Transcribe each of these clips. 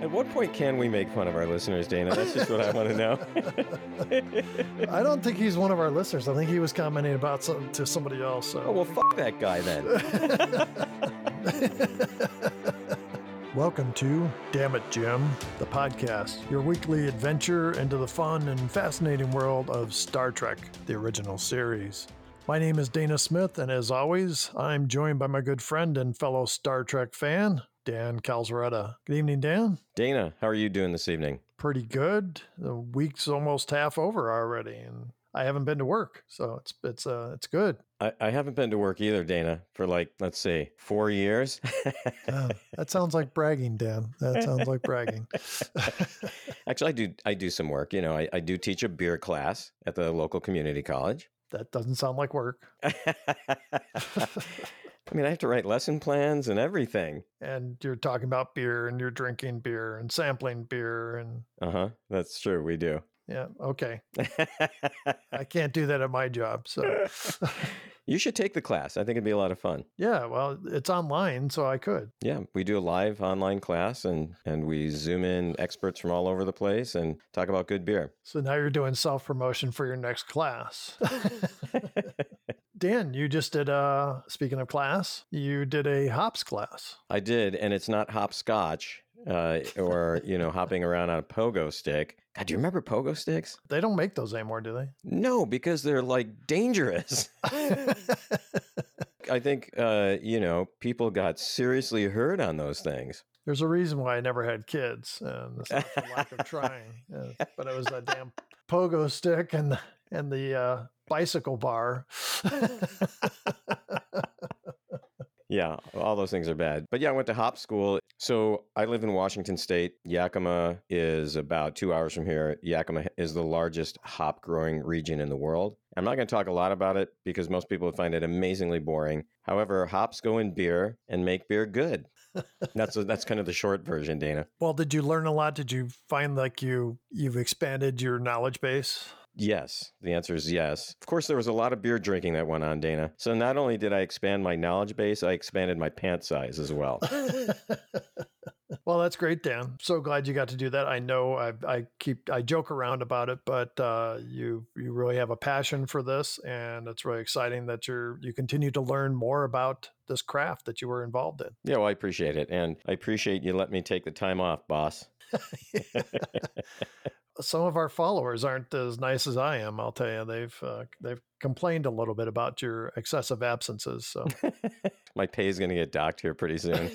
At what point can we make fun of our listeners, Dana? That's just what I want to know. I don't think he's one of our listeners. I think he was commenting about some to somebody else. So. Oh, well, fuck that guy then. Welcome to Damn It Jim, the podcast, your weekly adventure into the fun and fascinating world of Star Trek, the original series. My name is Dana Smith, and as always, I'm joined by my good friend and fellow Star Trek fan, Dan Calzaretta. Good evening, Dan. Dana, how are you doing this evening? Pretty good. The week's almost half over already, and I haven't been to work, so it's it's uh it's good. I, I haven't been to work either, Dana, for like, let's see, four years. Uh, that sounds like bragging, Dan. That sounds like bragging. Actually, I do I do some work. You know, I, I do teach a beer class at the local community college. that doesn't sound like work. I mean, I have to write lesson plans and everything. And you're talking about beer, and you're drinking beer, and sampling beer, and Uh huh. That's true. We do. yeah, okay. I can't do that at my job, so you should take the class. I think it'd be a lot of fun. yeah. Well, it's online, so I could. Yeah, we do a live online class and and we zoom in experts from all over the place and talk about good beer. So now you're doing self promotion for your next class. Dan, you just did uh speaking of class, you did a hops class. I did, and it's not hopscotch uh, or you know hopping around on a pogo stick. God, do you remember pogo sticks? They don't make those anymore, do they? No, because they're like dangerous. I think uh, you know people got seriously hurt on those things. There's a reason why I never had kids, and it's not for lack of trying. Uh, but it was that damn pogo stick and and the uh, bicycle bar. Yeah, all those things are bad. But yeah, I went to hop school. So I live in Washington State. Yakima is about two hours from here. Yakima is the largest hop growing region in the world. I'm not going to talk a lot about it because most people would find it amazingly boring. However, hops go in beer and make beer good. That's that's kind of the short version, Dana. Well, did you learn a lot? Did you find like you you've expanded your knowledge base? Yes, the answer is yes. Of course, there was a lot of beer drinking that went on, Dana. So not only did I expand my knowledge base, I expanded my pant size as well. Well, that's great, Dan. So glad you got to do that. I know I, I keep I joke around about it, but uh, you you really have a passion for this, and it's really exciting that you're you continue to learn more about this craft that you were involved in. yeah, well, I appreciate it. And I appreciate you let me take the time off, boss. Some of our followers aren't as nice as I am. I'll tell you, they've uh, they've complained a little bit about your excessive absences. So My pay is going to get docked here pretty soon.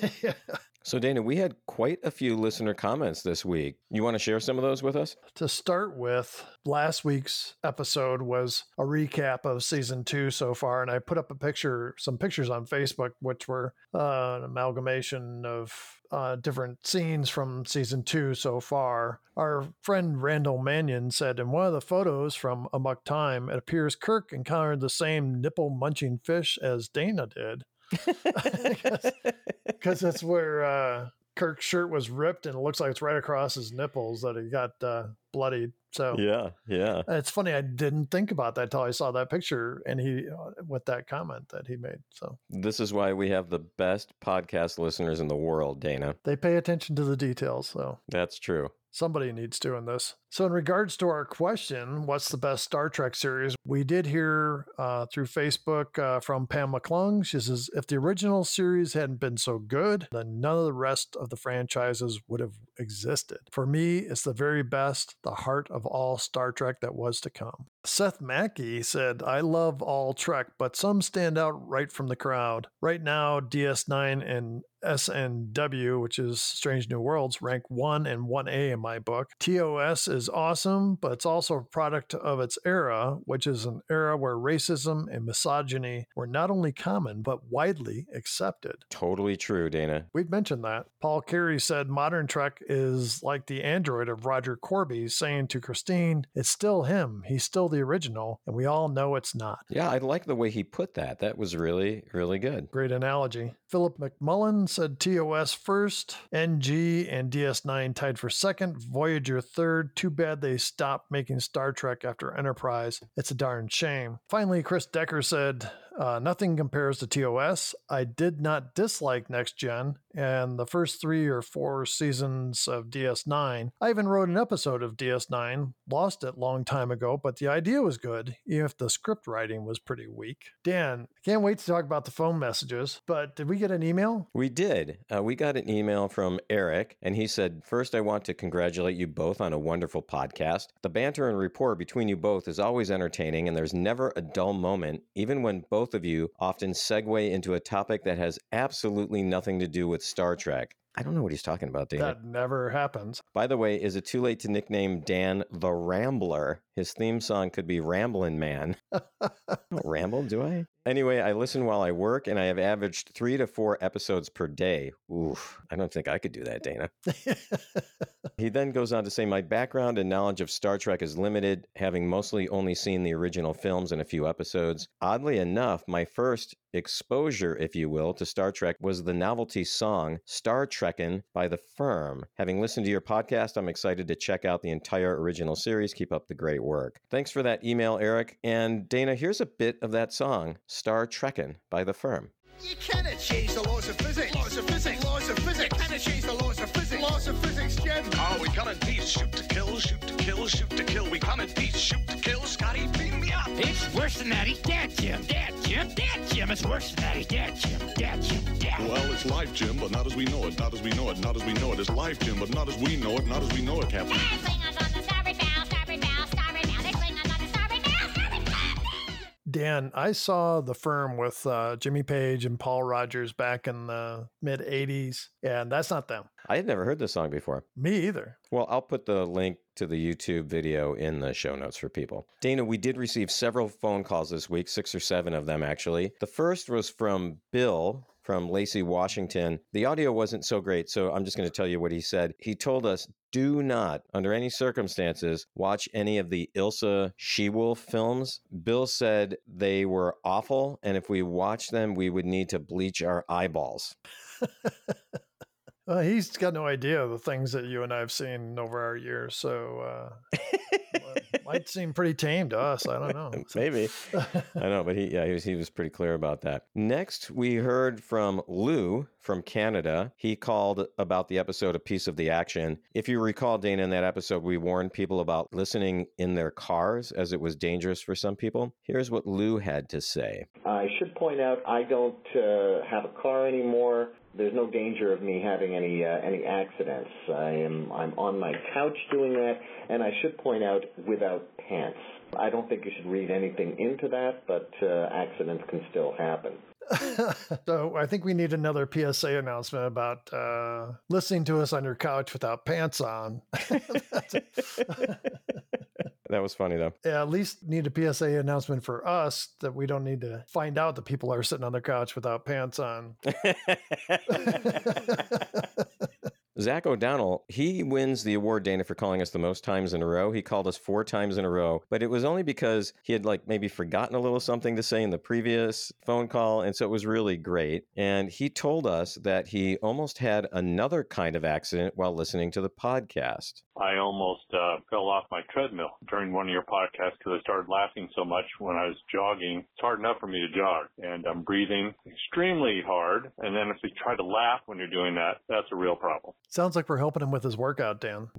So, Dana, we had quite a few listener comments this week. You want to share some of those with us? to start with, last week's episode was a recap of season two so far, and I put up a picture, some pictures on Facebook, which were uh, an amalgamation of uh, different scenes from season two so far. Our friend Randall Mannion said in one of the photos from Amok Time, it appears Kirk encountered the same nipple munching fish as Dana did. Because that's where uh, Kirk's shirt was ripped, and it looks like it's right across his nipples that he got uh, bloodied. So Yeah, yeah. it's funny. I didn't think about that till I saw that picture and he uh, with that comment that he made. So This is why we have the best podcast listeners in the world, Dana. they pay attention to the details. So That's true. Somebody needs to in this. So in regards to our question, what's the best Star Trek series? We did hear uh, through Facebook uh, from Pam McClung. She says if the original series hadn't been so good, then none of the rest of the franchises would have existed. For me, it's the very best, the heart of all Star Trek that was to come. Seth Mackey said, I love all Trek, but some stand out right from the crowd. Right now, DS9 and SNW, which is Strange New Worlds, rank 1 and 1A in my book. TOS is awesome, but it's also a product of its era, which is an era where racism and misogyny were not only common, but widely accepted. Totally true, Dana. We've mentioned that. Paul Carey said modern Trek is like the android of Roger Korby saying to Christine, It's still him. He's still the original, and we all know it's not. Yeah, I like the way he put that. That was really, really good. Great analogy. Philip McMullen said TOS first, NG and DS9 tied for second, Voyager third. Too bad they stopped making Star Trek after Enterprise. It's a darn shame. Finally, Chris Decker said Uh, nothing compares to TOS. I did not dislike Next Gen, and the first three or four seasons of DS9. I even wrote an episode of DS9, lost it long time ago, but the idea was good, even if the script writing was pretty weak. Dan, I can't wait to talk about the phone messages, but did we get an email? We did. Uh, we got an email from Eric, and he said, First, I want to congratulate you both on a wonderful podcast. The banter and rapport between you both is always entertaining, and there's never a dull moment, even when both of you often segue into a topic that has absolutely nothing to do with Star Trek. I don't know what he's talking about, David. That never happens. By the way, is it too late to nickname Dan the Rambler? His theme song could be Ramblin' Man. I don't ramble, do I? Anyway, I listen while I work, and I have averaged three to four episodes per day. Oof, I don't think I could do that, Dana. he then goes on to say, My background and knowledge of Star Trek is limited, having mostly only seen the original films and a few episodes. Oddly enough, my first exposure, if you will, to Star Trek was the novelty song Star Trekkin' by The Firm. Having listened to your podcast, I'm excited to check out the entire original series. Keep up the great work. Thanks for that email, Eric. And Dana, here's a bit of that song, Star Trekkin' by The Firm. You cannot change the laws of physics. Laws of physics. Laws of physics. You cannot change the laws of physics. Laws of physics, Jim. Oh, we come in peace. Shoot to kill, shoot to kill, shoot to kill. We come in peace. Shoot to kill. It's worse than that. He's dead, Jim. Dead, Jim. Dead, Jim. It's worse than that. He's dead, Jim. Dead, Jim. Dead. Well, it's life, Jim, but not as we know it. Not as we know it. Not as we know it. It's life, Jim, but not as we know it. Not as we know it, Captain. Dan, I saw the firm with uh, Jimmy Page and Paul Rodgers back in the mid 80s, and that's not them. I had never heard this song before. Me either. Well, I'll put the link to the YouTube video in the show notes for people. Dana, we did receive several phone calls this week, six or seven of them actually. The first was from Bill from Lacey, Washington. The audio wasn't so great, so I'm just going to tell you what he said. He told us do not, under any circumstances, watch any of the Ilsa She-Wolf films. Bill said they were awful, and if we watched them, we would need to bleach our eyeballs. Uh, he's got no idea the things that you and I have seen over our years, so uh, might seem pretty tame to us. I don't know. Maybe. I know, but he yeah, he was he was pretty clear about that. Next, we heard from Lou from Canada. He called about the episode A Piece of the Action. If you recall, Dana, in that episode, we warned people about listening in their cars as it was dangerous for some people. Here's what Lou had to say. I should point out I don't uh, have a car anymore. There's no danger of me having any uh, any accidents. I am I'm on my couch doing that, and I should point out without pants. I don't think you should read anything into that, but uh, accidents can still happen. so I think we need another PSA announcement about uh, listening to us on your couch without pants on. That was funny though. Yeah, at least need a PSA announcement for us that we don't need to find out that people are sitting on their couch without pants on. Zach O'Donnell, he wins the award, Dana, for calling us the most times in a row. He called us four times in a row, but it was only because he had like maybe forgotten a little something to say in the previous phone call. And so it was really great. And he told us that he almost had another kind of accident while listening to the podcast. I almost uh, fell off my treadmill during one of your podcasts because I started laughing so much when I was jogging. It's hard enough for me to jog, and I'm breathing extremely hard. And then if you try to laugh when you're doing that, that's a real problem. Sounds like we're helping him with his workout, Dan.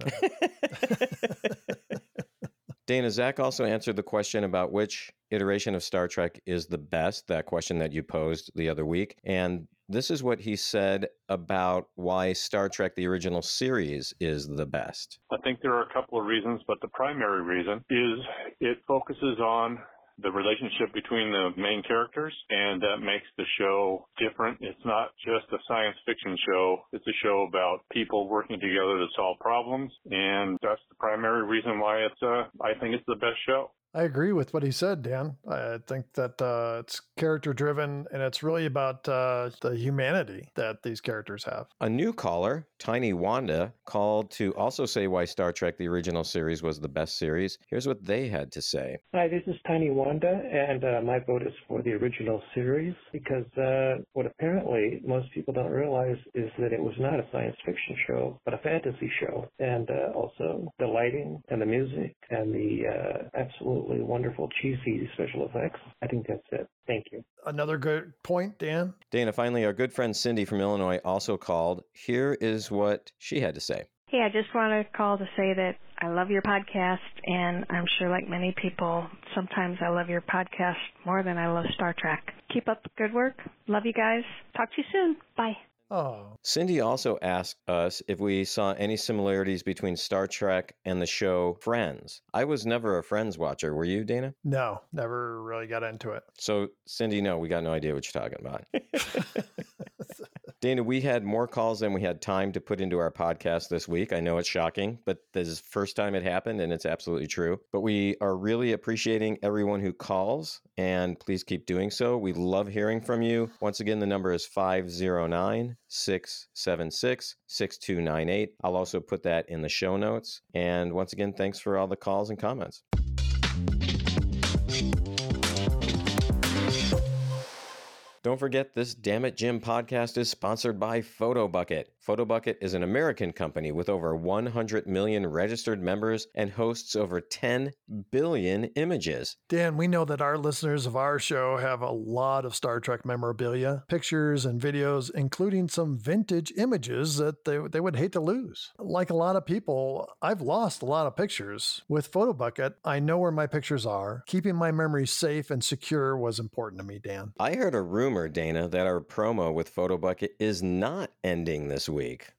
Dana, Zach also answered the question about which iteration of Star Trek is the best, that question that you posed the other week. And this is what he said about why Star Trek, the original series, is the best. I think there are a couple of reasons, but the primary reason is it focuses on the relationship between the main characters, and that makes the show different. It's not just a science fiction show. It's a show about people working together to solve problems, and that's the primary reason why it's, uh, I think it's the best show. I agree with what he said, Dan. I think that uh, it's character driven and it's really about uh, the humanity that these characters have. A new caller, Tiny Wanda, called to also say why Star Trek, the original series, was the best series. Here's what they had to say. Hi, this is Tiny Wanda, and uh, my vote is for the original series because uh, what apparently most people don't realize is that it was not a science fiction show, but a fantasy show. And uh, also the lighting and the music and the uh, absolute absolutely wonderful, cheesy special effects. I think that's it. Thank you. Another good point, Dan. Dana, finally, our good friend Cindy from Illinois also called. Here is what she had to say. Hey, I just want to call to say that I love your podcast, and I'm sure, like many people, sometimes I love your podcast more than I love Star Trek. Keep up the good work. Love you guys. Talk to you soon. Bye. Oh, Cindy also asked us if we saw any similarities between Star Trek and the show Friends. I was never a Friends watcher. Were you, Dana? no, never really got into it. So, Cindy, no, we got no idea what you're talking about. Dana, we had more calls than we had time to put into our podcast this week. I know it's shocking, but this is the first time it happened, and it's absolutely true. But we are really appreciating everyone who calls, and please keep doing so. We love hearing from you. Once again, the number is 509 676 6298. I'll also put that in the show notes. And once again, thanks for all the calls and comments. Don't forget, this Damn It Jim podcast is sponsored by PhotoBucket. PhotoBucket is an American company with over 100 million registered members and hosts over 10 billion images. Dan, we know that our listeners of our show have a lot of Star Trek memorabilia, pictures, and videos, including some vintage images that they, they would hate to lose. Like a lot of people, I've lost a lot of pictures. With PhotoBucket, I know where my pictures are. Keeping my memories safe and secure was important to me, Dan. I heard a rumor, Dana, that our promo with PhotoBucket is not ending this week.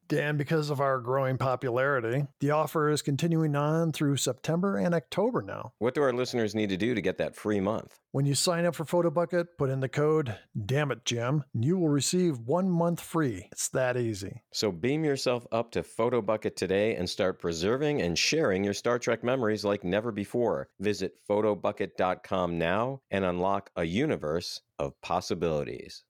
Dan, because of our growing popularity, the offer is continuing on through September and October now. What do our listeners need to do to get that free month? When you sign up for PhotoBucket, put in the code Damn It Jim, and you will receive one month free. It's that easy. So beam yourself up to PhotoBucket today and start preserving and sharing your Star Trek memories like never before. Visit photobucket.com now and unlock a universe of possibilities.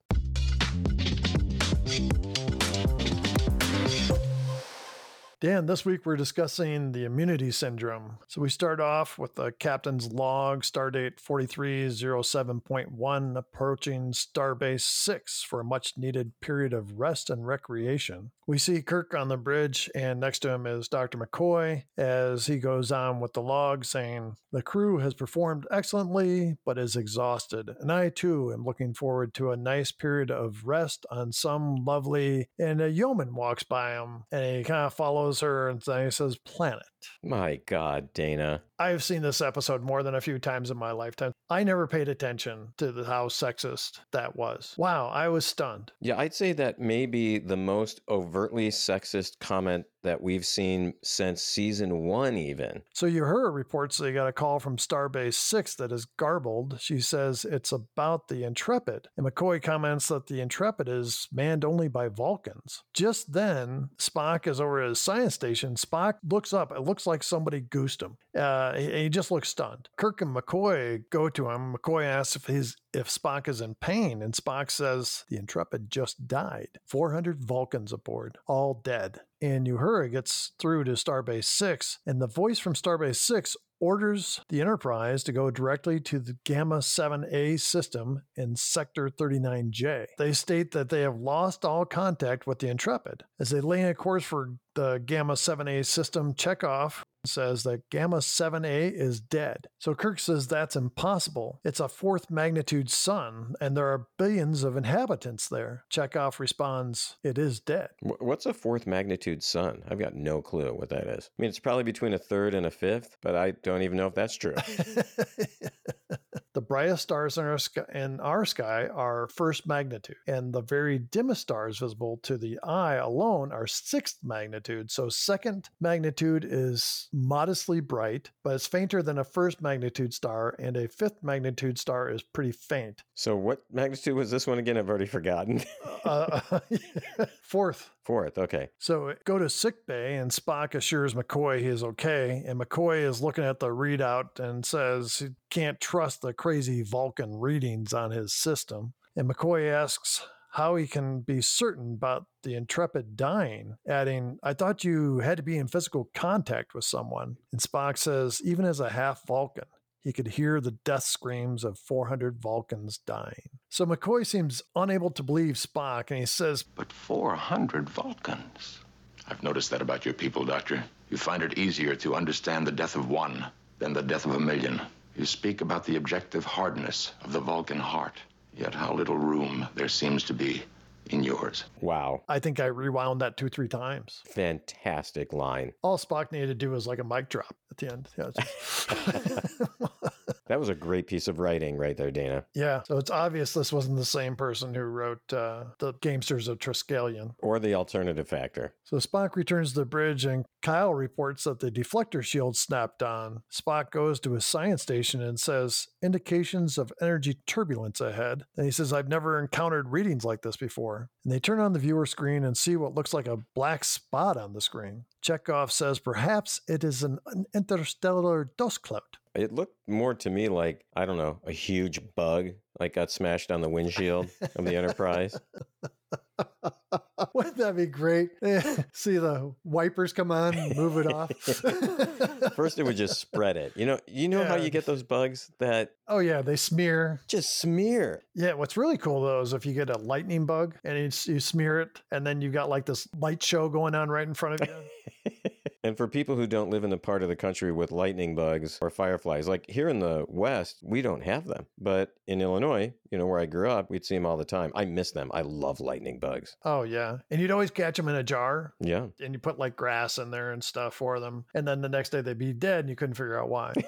Dan, this week we're discussing the immunity syndrome. So we start off with the captain's log, stardate 4307.1, approaching Starbase 6 for a much needed period of rest and recreation. We see Kirk on the bridge, and next to him is Dr. McCoy as he goes on with the log, saying, The crew has performed excellently, but is exhausted. And I too am looking forward to a nice period of rest on some lovely. And a yeoman walks by him, and he kind of follows her and he says, Planet. My God, Dana. I've seen this episode more than a few times in my lifetime. I never paid attention to the, how sexist that was. Wow, I was stunned. Yeah, I'd say that may be the most overtly sexist comment that we've seen since season one, even. So Uhura reports they got a call from Starbase 6 that is garbled. She says it's about the Intrepid. And McCoy comments that the Intrepid is manned only by Vulcans. Just then, Spock is over at his science station. Spock looks up. It looks like somebody goosed him. Uh, he, he just looks stunned. Kirk and McCoy go to him. McCoy asks if if Spock is in pain, and Spock says the Intrepid just died. 400 Vulcans aboard, all dead. And Uhura gets through to Starbase 6, and the voice from Starbase 6 orders the Enterprise to go directly to the Gamma 7A system in Sector 39J. They state that they have lost all contact with the Intrepid. As they lay in a course for the Gamma 7A system, Chekov says that Gamma 7A is dead. So Kirk says that's impossible. It's a fourth magnitude sun, and there are billions of inhabitants there. Chekov responds, It is dead. What's a fourth magnitude sun? I've got no clue what that is. I mean, it's probably between a third and a fifth, but I don't even know if that's true. the brightest stars in our, sky, in our sky are first magnitude, and the very dimmest stars visible to the eye alone are sixth magnitude. So, second magnitude is modestly bright, but it's fainter than a first magnitude star, and a fifth magnitude star is pretty faint. so, what magnitude was this one again? I've already forgotten. Uh, fourth. Fourth, okay. So go to sick bay, and Spock assures McCoy he is okay. And McCoy is looking at the readout and says he can't trust the crazy Vulcan readings on his system. And McCoy asks how he can be certain about the Intrepid dying, adding, I thought you had to be in physical contact with someone. And Spock says, even as a half Vulcan, he could hear the death screams of 400 Vulcans dying. So McCoy seems unable to believe Spock, and he says, But 400 Vulcans. I've noticed that about your people, Doctor. You find it easier to understand the death of one than the death of a million. You speak about the objective hardness of the Vulcan heart, yet how little room there seems to be in yours. Wow. I think I rewound that two, three times. Fantastic line. All Spock needed to do was like a mic drop at the end. Yeah, just- That was a great piece of writing right there, Dana. yeah. So it's obvious this wasn't the same person who wrote uh, The Gamesters of Triskelion. Or the alternative factor. So Spock returns to the bridge and Kyle reports that the deflector shield snapped on. Spock goes to his science station and says, indications of energy turbulence ahead. And he says, I've never encountered readings like this before. And they turn on the viewer screen and see what looks like a black spot on the screen. Chekov says perhaps it is an, an interstellar dust cloud. It looked more to me like, I don't know, a huge bug like got smashed on the windshield of the Enterprise. Wouldn't that be great? See the wipers come on, move it off. First it would just spread it. You know, you know how you get those bugs that oh yeah, they smear. just smear. Yeah, what's really cool though is if you get a lightning bug and you, you smear it, and then you've got like this light show going on right in front of you. And for people who don't live in the part of the country with lightning bugs or fireflies, like here in the West, we don't have them. But in Illinois, you know, where I grew up, we'd see them all the time. I miss them. I love lightning bugs. oh yeah, and you'd always catch them in a jar, Yeah. and you put like grass in there and stuff for them, and then the next day they'd be dead, and you couldn't figure out why.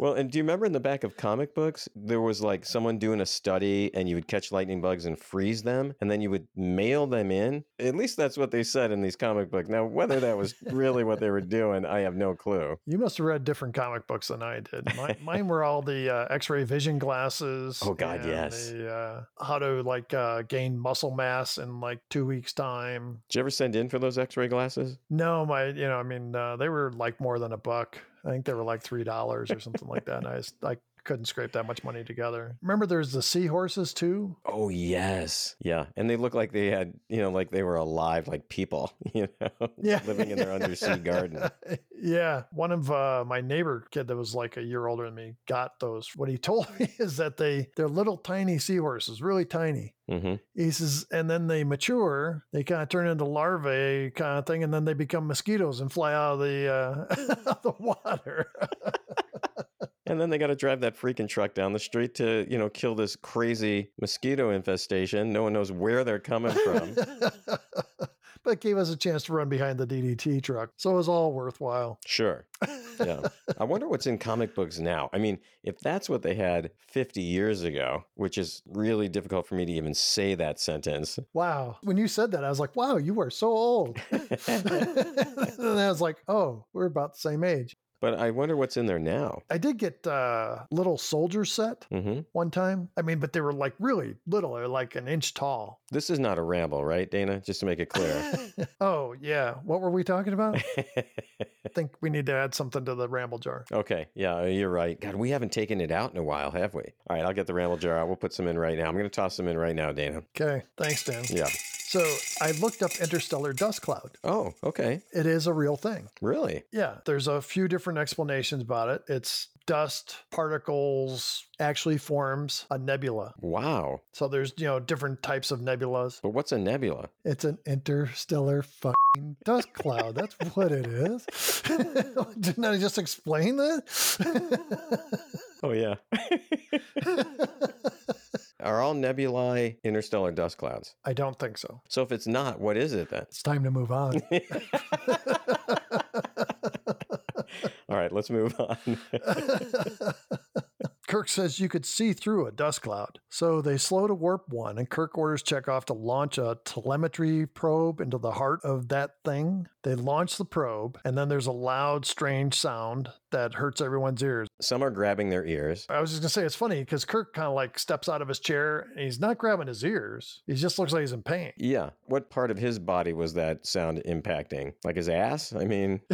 Well, and do you remember in the back of comic books, there was like someone doing a study and you would catch lightning bugs and freeze them and then you would mail them in? At least that's what they said in these comic books. Now, whether that was really what they were doing, I have no clue. You must have read different comic books than I did. Mine, mine were all the uh, X-ray vision glasses. Oh, God, and yes. The, uh, how to like uh, gain muscle mass in like two weeks time. Did you ever send in for those x ray glasses? No, my, you know, I mean, uh, they were like more than a buck. I think they were like three dollars or something like that. And I, just, I couldn't scrape that much money together. Remember, there's the seahorses too. Oh, yes. Yeah. And they look like they had, you know, like they were alive, like people, you know, Yeah, living in their undersea garden. yeah, one of uh, my neighbor kid that was like a year older than me got those. What he told me is that they they're little tiny seahorses, really tiny. hmm He says, and then they mature, they kind of turn into larvae kind of thing, and then they become mosquitoes and fly out of the uh, out of the water. And then they got to drive that freaking truck down the street to, you know, kill this crazy mosquito infestation. No one knows where they're coming from. but it gave us a chance to run behind the DDT truck, so it was all worthwhile. Sure. Yeah. I wonder what's in comic books now. I mean, if that's what they had 50 years ago, which is really difficult for me to even say that sentence. Wow. When you said that, I was like, wow, you are so old. and I was like, oh, we're about the same age. But I wonder what's in there now. I did get uh little soldier set hmm one time. I mean, but they were like really little, they're like an inch tall. This is not a ramble, right, Dana? Just to make it clear. oh, yeah. What were we talking about? I think we need to add something to the ramble jar. okay. Yeah, you're right. God, we haven't taken it out in a while, have we? All right, I'll get the ramble jar out. We'll put some in right now. I'm going to toss some in right now, Dana. Okay. Thanks, Dan. Yeah. So I looked up interstellar dust cloud. Oh, okay. It is a real thing. Really? Yeah. There's a few different explanations about it. It's dust particles actually forms a nebula. Wow. So there's, you know, different types of nebulas. But what's a nebula? It's an interstellar fucking dust cloud. That's what it is. Didn't I just explain that? Oh, yeah. Are all nebulae interstellar dust clouds? I don't think so. So if it's not, what is it then? It's time to move on. All right, let's move on. Kirk says you could see through a dust cloud. So they slow to warp one, and Kirk orders Chekov to launch a telemetry probe into the heart of that thing. They launch the probe, and then there's a loud, strange sound that hurts everyone's ears. Some are grabbing their ears. I was just gonna say it's funny because Kirk kind of like steps out of his chair and he's not grabbing his ears. He just looks like he's in pain. Yeah. What part of his body was that sound impacting? Like his ass? I mean,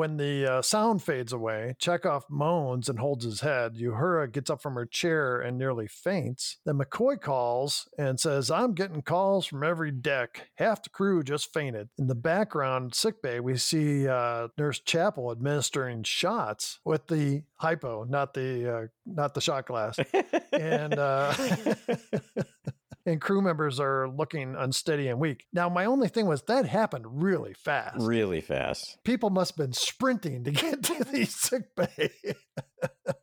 When the uh, sound fades away, Chekov moans and holds his head. Uhura gets up from her chair and nearly faints. Then McCoy calls and says, I'm getting calls from every deck. Half the crew just fainted. In the background sickbay, we see uh, Nurse Chapel administering shots with the hypo, not the uh, not the shot glass. and uh, and crew members are looking unsteady and weak. Now, my only thing was that happened really fast. Really fast. People must have been sprinting to get to the sick bay.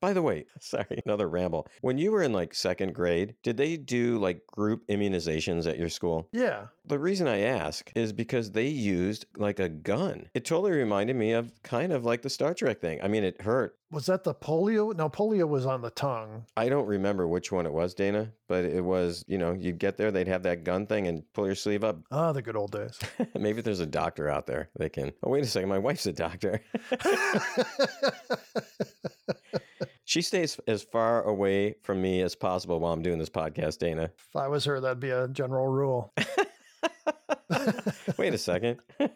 By the way, sorry, another ramble. When you were in like second grade, did they do like group immunizations at your school? yeah. The reason I ask is because they used like a gun. It totally reminded me of kind of like the Star Trek thing. I mean, it hurt. Was that the polio? No, polio was on the tongue. I don't remember which one it was, Dana, but it was, you know, you'd get there, they'd have that gun thing and pull your sleeve up. Ah, the good old days. Maybe there's a doctor out there they can. Oh, wait a second. My wife's a doctor. she stays as far away from me as possible while I'm doing this podcast, Dana. If I was her, that'd be a general rule. Wait a second.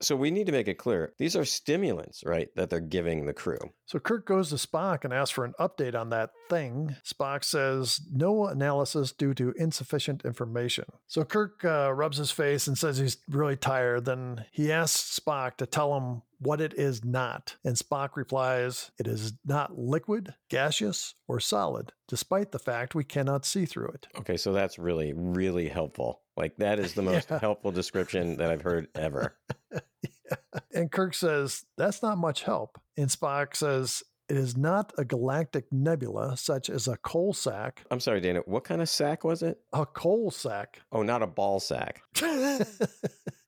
so we need to make it clear these are stimulants, right, that they're giving the crew. So Kirk goes to Spock and asks for an update on that thing. Spock says no analysis due to insufficient information. So Kirk uh, rubs his face and says he's really tired. Then he asks Spock to tell him what it is not. And Spock replies, It is not liquid, gaseous, or solid, despite the fact we cannot see through it. Okay, so that's really, really helpful. Like, that is the most Yeah. helpful description that I've heard ever. And Kirk says, That's not much help. And Spock says, It is not a galactic nebula such as a coal sack. I'm sorry, Dana. What kind of sack was it? A coal sack. Oh, not a ball sack.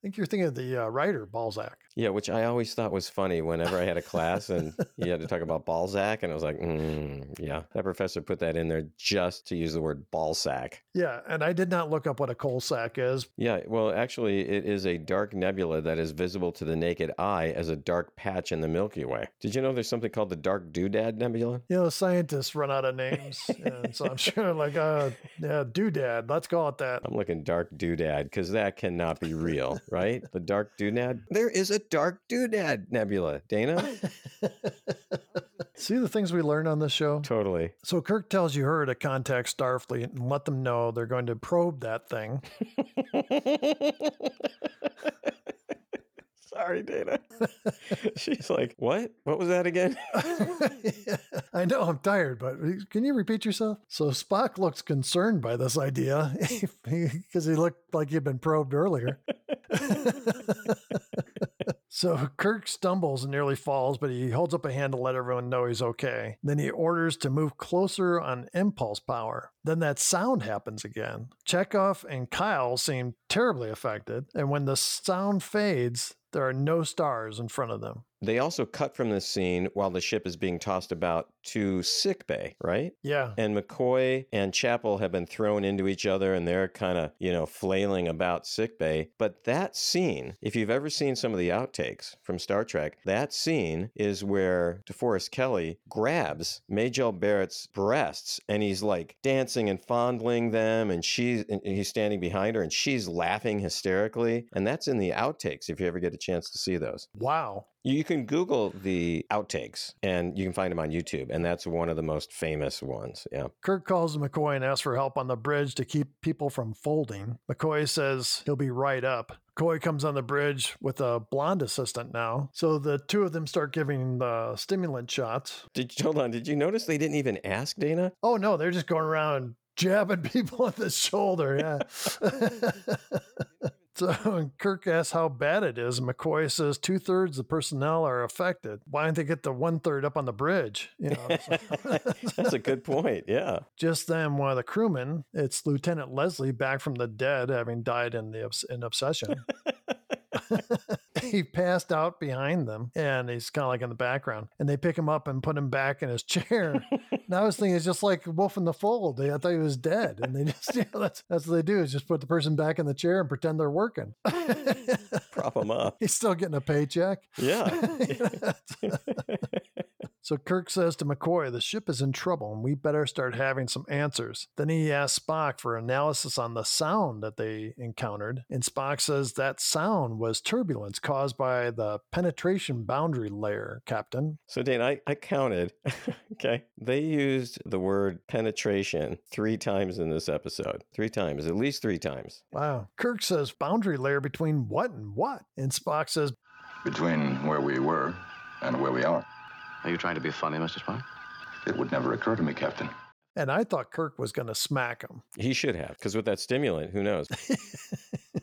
I think you're thinking of the uh, writer, Balzac. Yeah, which I always thought was funny whenever I had a class and you had to talk about Balzac. And I was like, mm, yeah, that professor put that in there just to use the word Balzac. Yeah, and I did not look up what a coal sack is. Yeah, well, actually, it is a dark nebula that is visible to the naked eye as a dark patch in the Milky Way. Did you know there's something called the Dark Doodad Nebula? You know, scientists run out of names. and so I'm sure, like, uh, yeah, doodad, let's call it that. I'm looking Dark Doodad because that cannot be real, right? The Dark Doodad? There is a Dark Doodad Nebula, Dana. See the things we learn on this show? Totally. So Kirk tells you her to contact Starfleet and let them know they're going to probe that thing. Sorry, Dana. She's like, what? What was that again? I know I'm tired, but can you repeat yourself? So Spock looks concerned by this idea because he looked like he'd been probed earlier. so Kirk stumbles and nearly falls, but he holds up a hand to let everyone know he's okay. Then he orders to move closer on impulse power. Then that sound happens again. Chekov and Kyle seem terribly affected, and when the sound fades, there are no stars in front of them. They also cut from this scene while the ship is being tossed about to sick bay, right? Yeah. And McCoy and Chapel have been thrown into each other and they're kind of, you know, flailing about sick bay. But that scene, if you've ever seen some of the outtakes from Star Trek, that scene is where DeForest Kelley grabs Majel Barrett's breasts and he's like dancing and fondling them and she's and he's standing behind her and she's laughing hysterically. And that's in the outtakes if you ever get a chance to see those. Wow. You can Google the outtakes and you can find them on YouTube. And that's one of the most famous ones. Yeah. Kirk calls McCoy and asks for help on the bridge to keep people from folding. McCoy says he'll be right up. McCoy comes on the bridge with a blonde assistant now. So the two of them start giving the stimulant shots. Did hold on? Did you notice they didn't even ask Dana? Oh no, they're just going around jabbing people on the shoulder. Yeah. So Kirk asks how bad it is. McCoy says two thirds of the personnel are affected. Why don't they get the one third up on the bridge? You know, That's a good point. Yeah. Just then, one of the crewmen, it's Lieutenant Leslie, back from the dead, having died in the in obsession. he passed out behind them, and he's kind of like in the background. And they pick him up and put him back in his chair. and I was thinking it's just like Wolf in the Fold. I thought he was dead, and they just you know, that's that's what they do is just put the person back in the chair and pretend they're working. Prop him up. He's still getting a paycheck. Yeah. So Kirk says to McCoy, the ship is in trouble and we better start having some answers. Then he asks Spock for analysis on the sound that they encountered. And Spock says that sound was turbulence caused by the penetration boundary layer, Captain. So, Dane, I, I counted. okay. They used the word penetration three times in this episode. Three times, at least three times. Wow. Kirk says boundary layer between what and what? And Spock says Between where we were and where we are. Are you trying to be funny, Mr. Spock? It would never occur to me, Captain. And I thought Kirk was going to smack him. He should have, because with that stimulant, who knows?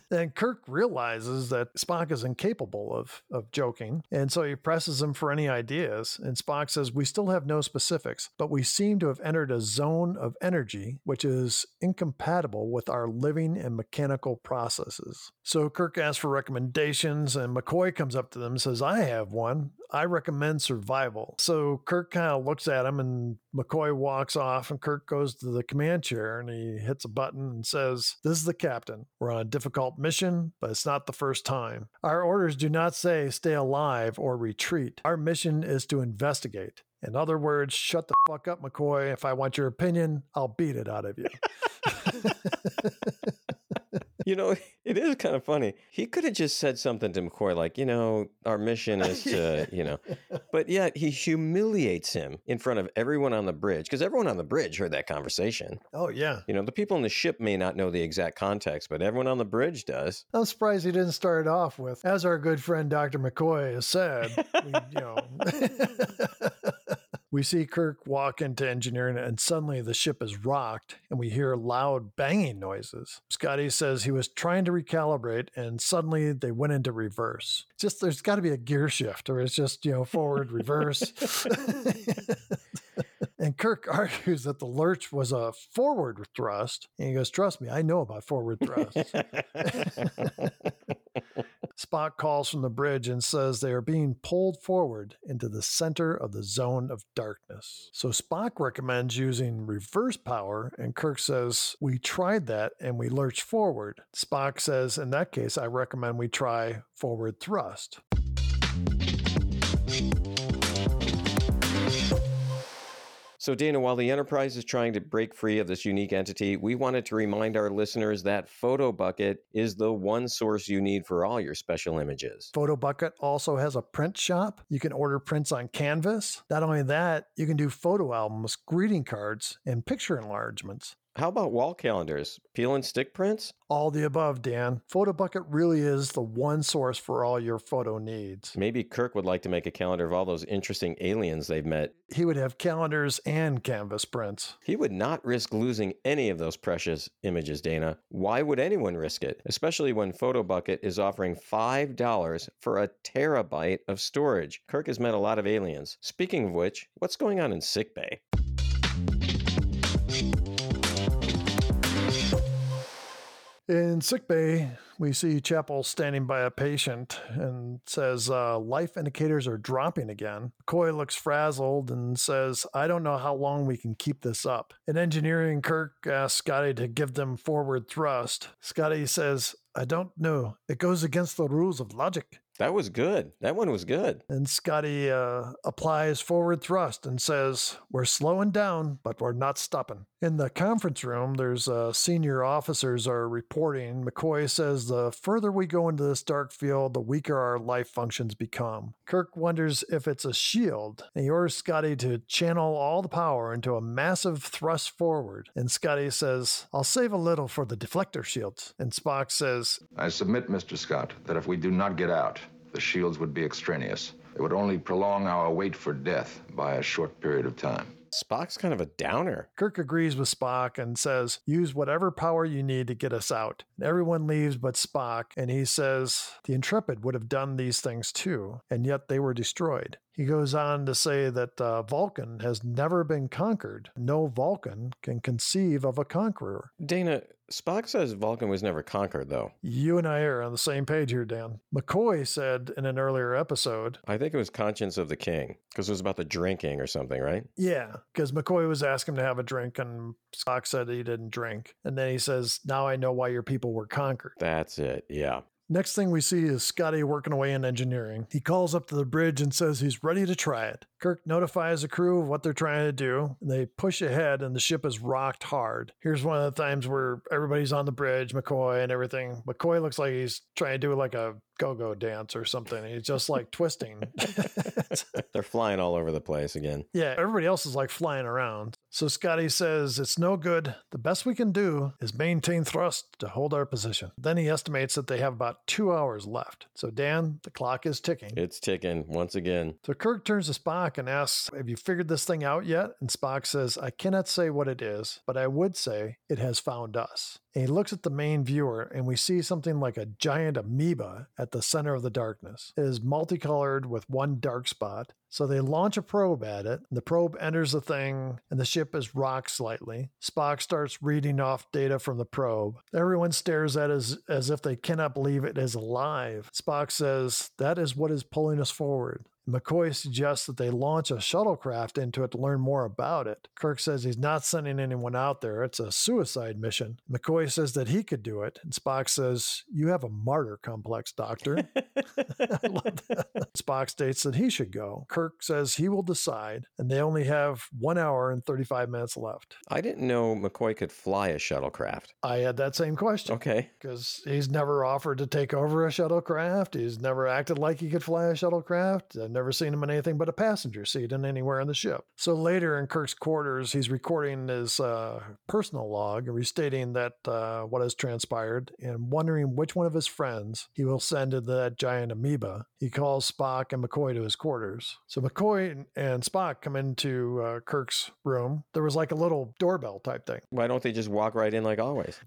Then Kirk realizes that Spock is incapable of, of joking, and so he presses him for any ideas. And Spock says, We still have no specifics, but we seem to have entered a zone of energy which is incompatible with our living and mechanical processes. So Kirk asks for recommendations, and McCoy comes up to them and says, I have one. I recommend survival. So Kirk kind of looks at him, and McCoy walks off, and Kirk goes to the command chair and he hits a button and says, This is the captain. We're on a difficult mission, but it's not the first time. Our orders do not say stay alive or retreat. Our mission is to investigate. In other words, shut the fuck up, McCoy. If I want your opinion, I'll beat it out of you. you know, it is kind of funny. He could have just said something to McCoy like, you know, our mission is to, you know, but yet he humiliates him in front of everyone on the bridge because everyone on the bridge heard that conversation. oh, yeah. You know, the people in the ship may not know the exact context, but everyone on the bridge does. I'm surprised he didn't start it off with, as our good friend Dr. McCoy has said, we, you know. We see Kirk walk into engineering and suddenly the ship is rocked and we hear loud banging noises. Scotty says he was trying to recalibrate and suddenly they went into reverse. Just there's got to be a gear shift or it's just, you know, forward, reverse. And Kirk argues that the lurch was a forward thrust. And he goes, Trust me, I know about forward thrusts. Spock calls from the bridge and says they are being pulled forward into the center of the zone of darkness. So Spock recommends using reverse power, and Kirk says, We tried that and we lurched forward. Spock says, In that case, I recommend we try forward thrust. So, Dana, while the Enterprise is trying to break free of this unique entity, we wanted to remind our listeners that Photo Bucket is the one source you need for all your special images. Photo Bucket also has a print shop. You can order prints on canvas. Not only that, you can do photo albums, greeting cards, and picture enlargements. How about wall calendars? Peel and stick prints? All the above, Dan. Photo Bucket really is the one source for all your photo needs. Maybe Kirk would like to make a calendar of all those interesting aliens they've met. He would have calendars and canvas prints. He would not risk losing any of those precious images, Dana. Why would anyone risk it? Especially when PhotoBucket is offering $5 for a terabyte of storage. Kirk has met a lot of aliens. Speaking of which, what's going on in sickbay? In sickbay, we see Chapel standing by a patient and says uh, life indicators are dropping again. Coy looks frazzled and says, I don't know how long we can keep this up. In engineering, Kirk asks Scotty to give them forward thrust. Scotty says, I don't know. It goes against the rules of logic. That was good. That one was good. And Scotty uh, applies forward thrust and says, We're slowing down, but we're not stopping. In the conference room, there's uh, senior officers are reporting. McCoy says the further we go into this dark field, the weaker our life functions become. Kirk wonders if it's a shield, and he orders Scotty to channel all the power into a massive thrust forward. And Scotty says, I'll save a little for the deflector shields. And Spock says, I submit, Mr. Scott, that if we do not get out, the shields would be extraneous. It would only prolong our wait for death by a short period of time. Spock's kind of a downer. Kirk agrees with Spock and says, use whatever power you need to get us out. Everyone leaves but Spock, and he says, the Intrepid would have done these things too, and yet they were destroyed. He goes on to say that uh, Vulcan has never been conquered. No Vulcan can conceive of a conqueror. Dana, Spock says Vulcan was never conquered, though. You and I are on the same page here, Dan. McCoy said in an earlier episode, I think it was Conscience of the King, because it was about the drinking or something, right? Yeah, because McCoy was asking him to have a drink, and Spock said he didn't drink. And then he says, Now I know why your people were conquered. That's it, yeah. Next thing we see is Scotty working away in engineering. He calls up to the bridge and says he's ready to try it. Kirk notifies the crew of what they're trying to do. They push ahead, and the ship is rocked hard. Here's one of the times where everybody's on the bridge, McCoy and everything. McCoy looks like he's trying to do like a go go dance or something. He's just like twisting. They're flying all over the place again. Yeah, everybody else is like flying around. So Scotty says, It's no good. The best we can do is maintain thrust to hold our position. Then he estimates that they have about two hours left. So, Dan, the clock is ticking. It's ticking once again. So Kirk turns to Spock and asks, Have you figured this thing out yet? And Spock says, I cannot say what it is, but I would say it has found us. And he looks at the main viewer, and we see something like a giant amoeba at the center of the darkness. It is multicolored with one dark spot. So they launch a probe at it. The probe enters the thing, and the ship is rocked slightly. Spock starts reading off data from the probe. Everyone stares at it as, as if they cannot believe it is alive. Spock says, That is what is pulling us forward. McCoy suggests that they launch a shuttlecraft into it to learn more about it. Kirk says he's not sending anyone out there. It's a suicide mission. McCoy says that he could do it. And Spock says, You have a martyr complex, Doctor. I love that. Spock states that he should go. Kirk says he will decide, and they only have one hour and 35 minutes left. I didn't know McCoy could fly a shuttlecraft. I had that same question. Okay. Because he's never offered to take over a shuttlecraft. He's never acted like he could fly a shuttlecraft. I've never seen him in anything but a passenger seat in anywhere in the ship. So later in Kirk's quarters, he's recording his uh, personal log, and restating that uh, what has transpired and wondering which one of his friends he will send to that giant amoeba. He calls Spock and McCoy to his quarters. So McCoy and Spock come into uh, Kirk's room. There was like a little doorbell type thing. Why don't they just walk right in like always?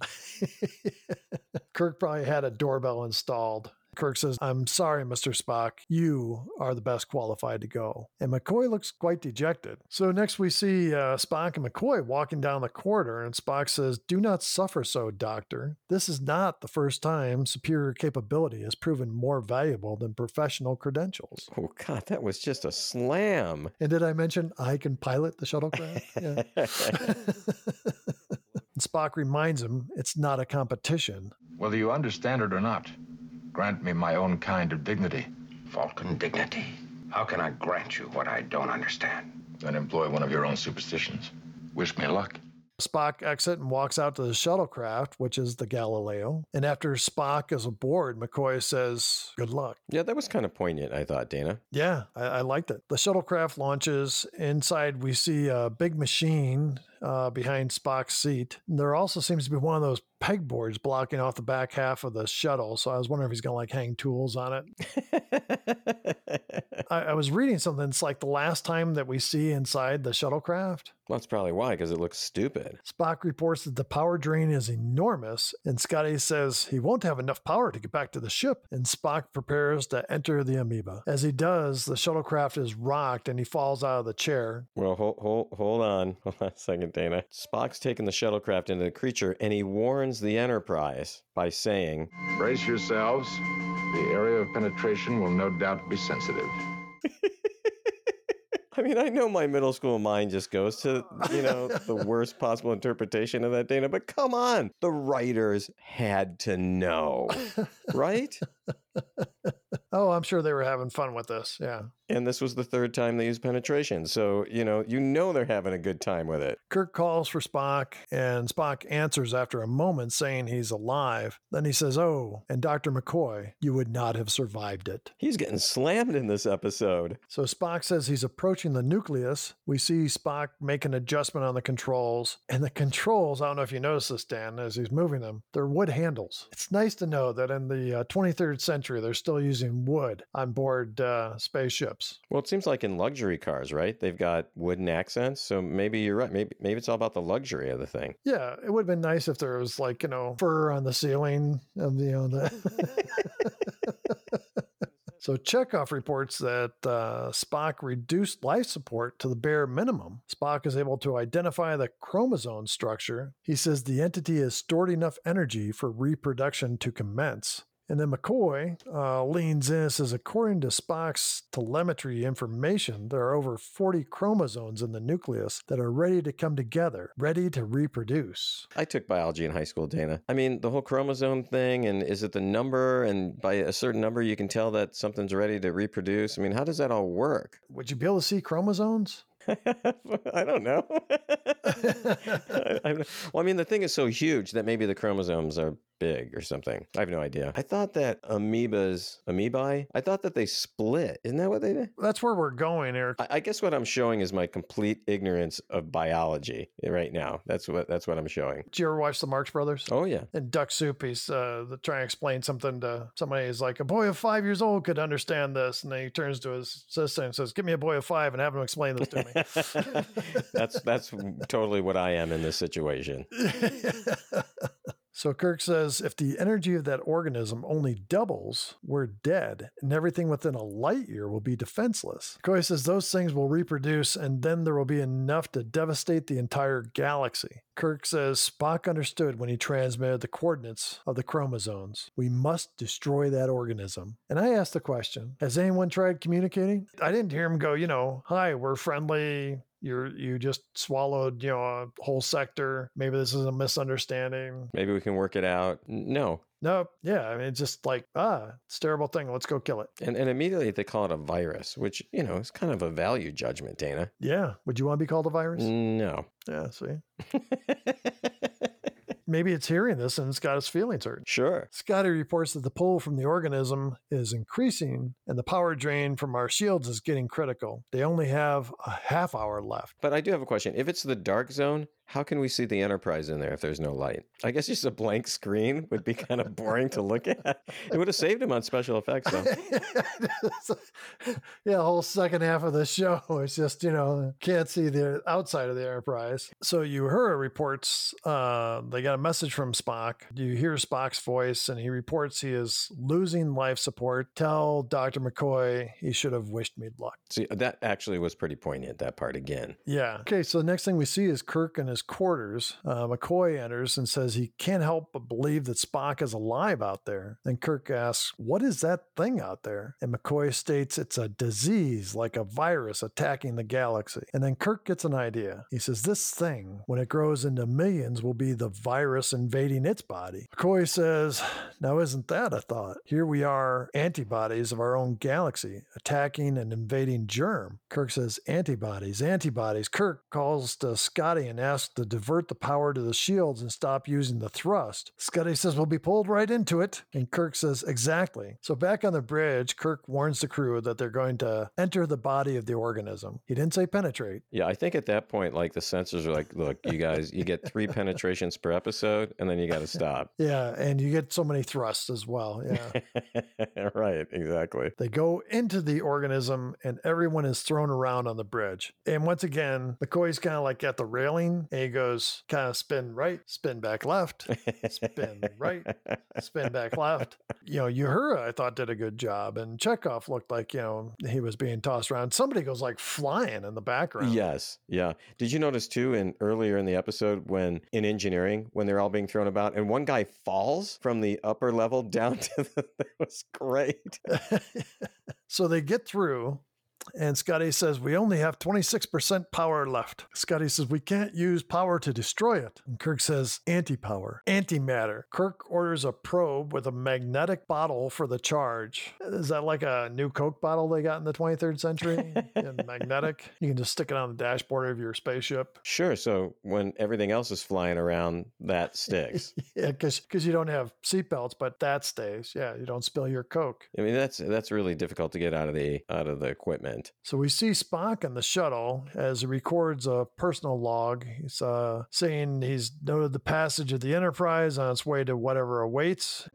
Kirk probably had a doorbell installed. Kirk says, I'm sorry, Mr. Spock. You are the best qualified to go. And McCoy looks quite dejected. So next we see uh, Spock and McCoy walking down the corridor, and Spock says, Do not suffer so, Doctor. This is not the first time superior capability has proven more valuable than professional credentials. Oh, God, that was just a slam. And did I mention I can pilot the shuttlecraft? Yeah. Spock reminds him it's not a competition. Whether you understand it or not, grant me my own kind of dignity. Vulcan dignity. How can I grant you what I don't understand? Then employ one of your own superstitions. Wish me luck. Spock exit and walks out to the shuttlecraft, which is the Galileo. And after Spock is aboard, McCoy says, Good luck. Yeah, that was kind of poignant, I thought, Dana. Yeah, I, I liked it. The shuttlecraft launches. Inside, we see a big machine uh, behind Spock's seat. There also seems to be one of those pegboards blocking off the back half of the shuttle. So I was wondering if he's going to like hang tools on it. I, I was reading something. It's like the last time that we see inside the shuttlecraft. Well, that's probably why, because it looks stupid. Spock reports that the power drain is enormous, and Scotty says he won't have enough power to get back to the ship. And Spock prepares to enter the amoeba. As he does, the shuttlecraft is rocked and he falls out of the chair. Well, hold, hold, hold on. Hold on a second, Dana. Spock's taken the shuttlecraft into the creature, and he warns the Enterprise by saying, Brace yourselves. The area of penetration will no doubt be sensitive. I mean, I know my middle school mind just goes to, you know, the worst possible interpretation of that, Dana, but come on. The writers had to know, right? oh, I'm sure they were having fun with this. Yeah. And this was the third time they used penetration. So, you know, you know they're having a good time with it. Kirk calls for Spock, and Spock answers after a moment saying he's alive. Then he says, Oh, and Dr. McCoy, you would not have survived it. He's getting slammed in this episode. So Spock says he's approaching the nucleus. We see Spock make an adjustment on the controls. And the controls, I don't know if you noticed this, Dan, as he's moving them, they're wood handles. It's nice to know that in the uh, 23rd century, they're still using wood on board uh, spaceships. Well, it seems like in luxury cars, right? They've got wooden accents. So maybe you're right. Maybe maybe it's all about the luxury of the thing. Yeah, it would have been nice if there was like, you know, fur on the ceiling of the, you know, the So Chekov reports that uh, Spock reduced life support to the bare minimum. Spock is able to identify the chromosome structure. He says the entity has stored enough energy for reproduction to commence. And then McCoy uh, leans in and says, according to Spock's telemetry information, there are over 40 chromosomes in the nucleus that are ready to come together, ready to reproduce. I took biology in high school, Dana. I mean, the whole chromosome thing, and is it the number? And by a certain number, you can tell that something's ready to reproduce. I mean, how does that all work? Would you be able to see chromosomes? I don't know. I, I, well, I mean, the thing is so huge that maybe the chromosomes are big or something. I have no idea. I thought that amoebas, amoebae, I thought that they split. Isn't that what they did? That's where we're going, Eric. I, I guess what I'm showing is my complete ignorance of biology right now. That's what that's what I'm showing. Did you ever watch the Marx Brothers? Oh yeah. And Duck Soup, he's uh, trying to explain something to somebody. He's like, a boy of five years old could understand this. And then he turns to his sister and says, Give me a boy of five and have him explain this to me. that's that's totally what I am in this situation. So Kirk says if the energy of that organism only doubles, we're dead, and everything within a light year will be defenseless. McCoy says those things will reproduce, and then there will be enough to devastate the entire galaxy. Kirk says Spock understood when he transmitted the coordinates of the chromosomes. We must destroy that organism. And I asked the question Has anyone tried communicating? I didn't hear him go, you know, hi, we're friendly. You're you just swallowed, you know, a whole sector. Maybe this is a misunderstanding. Maybe we can work it out. No. No, yeah, I mean, it's just like ah, it's a terrible thing. Let's go kill it. And and immediately they call it a virus, which, you know, is kind of a value judgment, Dana. Yeah, would you want to be called a virus? No. Yeah, see. Maybe it's hearing this and it's got its feelings hurt. Sure. Scotty reports that the pull from the organism is increasing and the power drain from our shields is getting critical. They only have a half hour left. But I do have a question. If it's the dark zone, how can we see the Enterprise in there if there's no light? I guess just a blank screen would be kind of boring to look at. It would have saved him on special effects, though. yeah, the whole second half of the show is just, you know, can't see the outside of the Enterprise. So Uhura reports uh, they got a message from Spock. You hear Spock's voice, and he reports he is losing life support. Tell Dr. McCoy he should have wished me luck. See, that actually was pretty poignant, that part again. Yeah. Okay, so the next thing we see is Kirk and his quarters. Uh, McCoy enters and says he can't help but believe that Spock is alive out there. Then Kirk asks, What is that thing out there? And McCoy states it's a disease like a virus attacking the galaxy. And then Kirk gets an idea. He says, This thing, when it grows into millions, will be the virus invading its body. McCoy says, Now isn't that a thought? Here we are, antibodies of our own galaxy, attacking and invading germ. Kirk says, Antibodies, antibodies. Kirk calls to Scotty and asks to divert the power to the shields and stop using the thrust. Scotty says, We'll be pulled right into it. And Kirk says, Exactly. So back on the bridge, Kirk warns the crew that they're going to enter the body of the organism. He didn't say penetrate. Yeah, I think at that point, like the censors are like, look, you guys, you get three penetrations per episode, and then you got to stop. Yeah, and you get so many thrusts as well. Yeah. right, exactly. They go into the organism and everyone is thrown around on the bridge. And once again, McCoy's kind of like at the railing and he goes kind of spin right, spin back left, spin right, spin back left. You know, Uhura, I thought, did a good job. And Chekov looked like, you know, he was being tossed around. Somebody goes like flying in the background. Yes, yeah. Did you notice too in earlier in the episode when in engineering when they're all being thrown about and one guy falls from the upper level down to the that was great. So they get through, and Scotty says, We only have 26% power left. Scotty says, We can't use power to destroy it. And Kirk says, Anti power, antimatter. Kirk orders a probe with a magnetic bottle for the charge. Is that like a new Coke bottle they got in the 23rd century? Yeah, magnetic. You can just stick it on the dashboard of your spaceship. Sure. So when everything else is flying around, that sticks. Yeah, because you don't have seatbelts, but that stays. Yeah, you don't spill your Coke. I mean, that's that's really difficult to get out of the out of the equipment. So we see Spock in the shuttle as he records a personal log. He's uh, saying he's noted the passage of the Enterprise on its way to whatever awaits.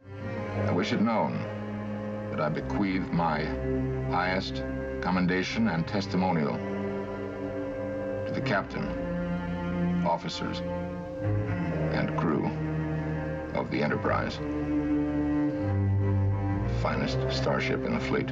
I wish it known that I bequeath my highest commendation and testimonial to the captain, officers, and crew of the Enterprise. Finest starship in the fleet.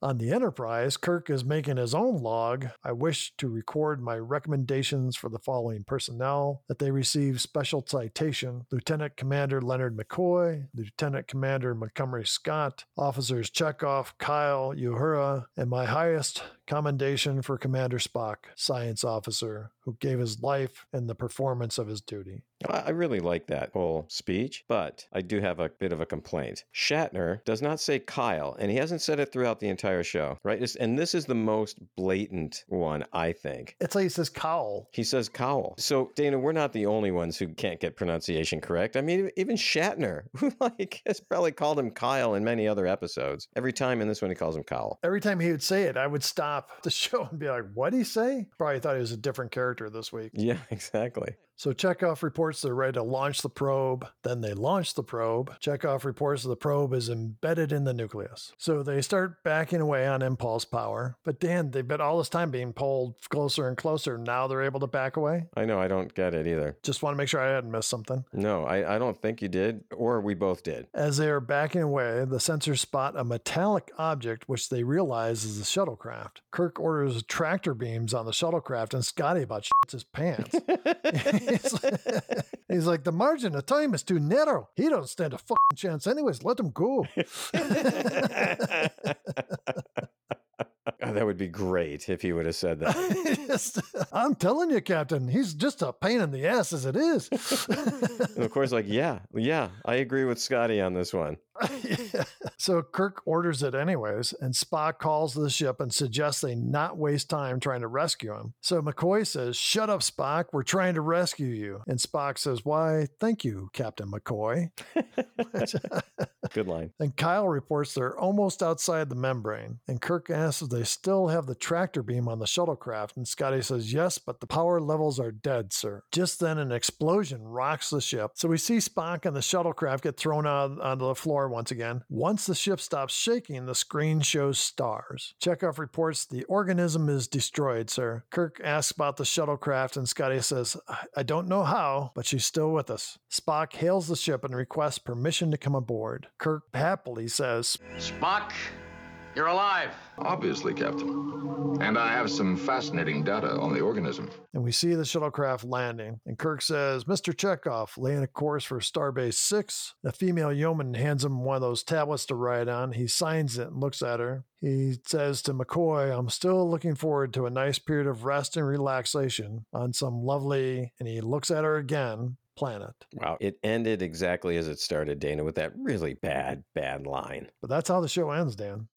On the Enterprise, Kirk is making his own log. I wish to record my recommendations for the following personnel that they receive special citation Lieutenant Commander Leonard McCoy, Lieutenant Commander Montgomery Scott, Officers Chekov, Kyle, Uhura, and my highest commendation for Commander Spock, Science Officer, who gave his life in the performance of his duty. I really like that whole speech, but I do have a bit of a complaint. Shatner does not say Kyle, and he hasn't said it throughout the entire entire show, right? It's- and this is the most blatant one, I think. It's like he says cowl. He says cowl. So, Dana, we're not the only ones who can't get pronunciation correct. I mean, even Shatner, who like has probably called him Kyle in many other episodes. Every time in this one, he calls him Cowl. Every time he would say it, I would stop the show and be like, what'd he say? Probably thought he was a different character this week. Yeah, exactly. So Chekov reports they're ready to launch the probe. Then they launch the probe. Chekov reports the probe is embedded in the nucleus. So they start backing away on impulse power. But Dan, they've been all this time being pulled closer and closer. Now they're able to back away. I know, I don't get it either. Just want to make sure I hadn't missed something. No, I, I don't think you did, or we both did. As they are backing away, the sensors spot a metallic object which they realize is the shuttlecraft. Kirk orders tractor beams on the shuttlecraft, and Scotty about shits his pants. he's, like, he's like, the margin of time is too narrow. He don't stand a fucking chance anyways. Let him go. Oh, that would be great if he would have said that. Just- I'm telling you, Captain, he's just a pain in the ass as it is. and of course, like, yeah, yeah, I agree with Scotty on this one. So Kirk orders it anyways, and Spock calls the ship and suggests they not waste time trying to rescue him. So McCoy says, Shut up, Spock. We're trying to rescue you. And Spock says, Why, thank you, Captain McCoy. Good line. And Kyle reports they're almost outside the membrane. And Kirk asks if they still have the tractor beam on the shuttlecraft. And Scotty says, Yes, but the power levels are dead, sir. Just then, an explosion rocks the ship. So we see Spock and the shuttlecraft get thrown out onto the floor once again. Once the ship stops shaking, the screen shows stars. Chekov reports the organism is destroyed, sir. Kirk asks about the shuttlecraft, and Scotty says, "I- I don't know how, but she's still with us. Spock hails the ship and requests permission to come aboard. Kirk happily says, Spock, you're alive. Obviously, Captain. And I have some fascinating data on the organism. and we see the shuttlecraft landing. And Kirk says, Mr. Chekov, laying a course for Starbase 6. The female yeoman hands him one of those tablets to write on. He signs it and looks at her. He says to McCoy, I'm still looking forward to a nice period of rest and relaxation on some lovely, and he looks at her again, planet. Wow. It ended exactly as it started, Dana, with that really bad, bad line. But that's how the show ends, Dan.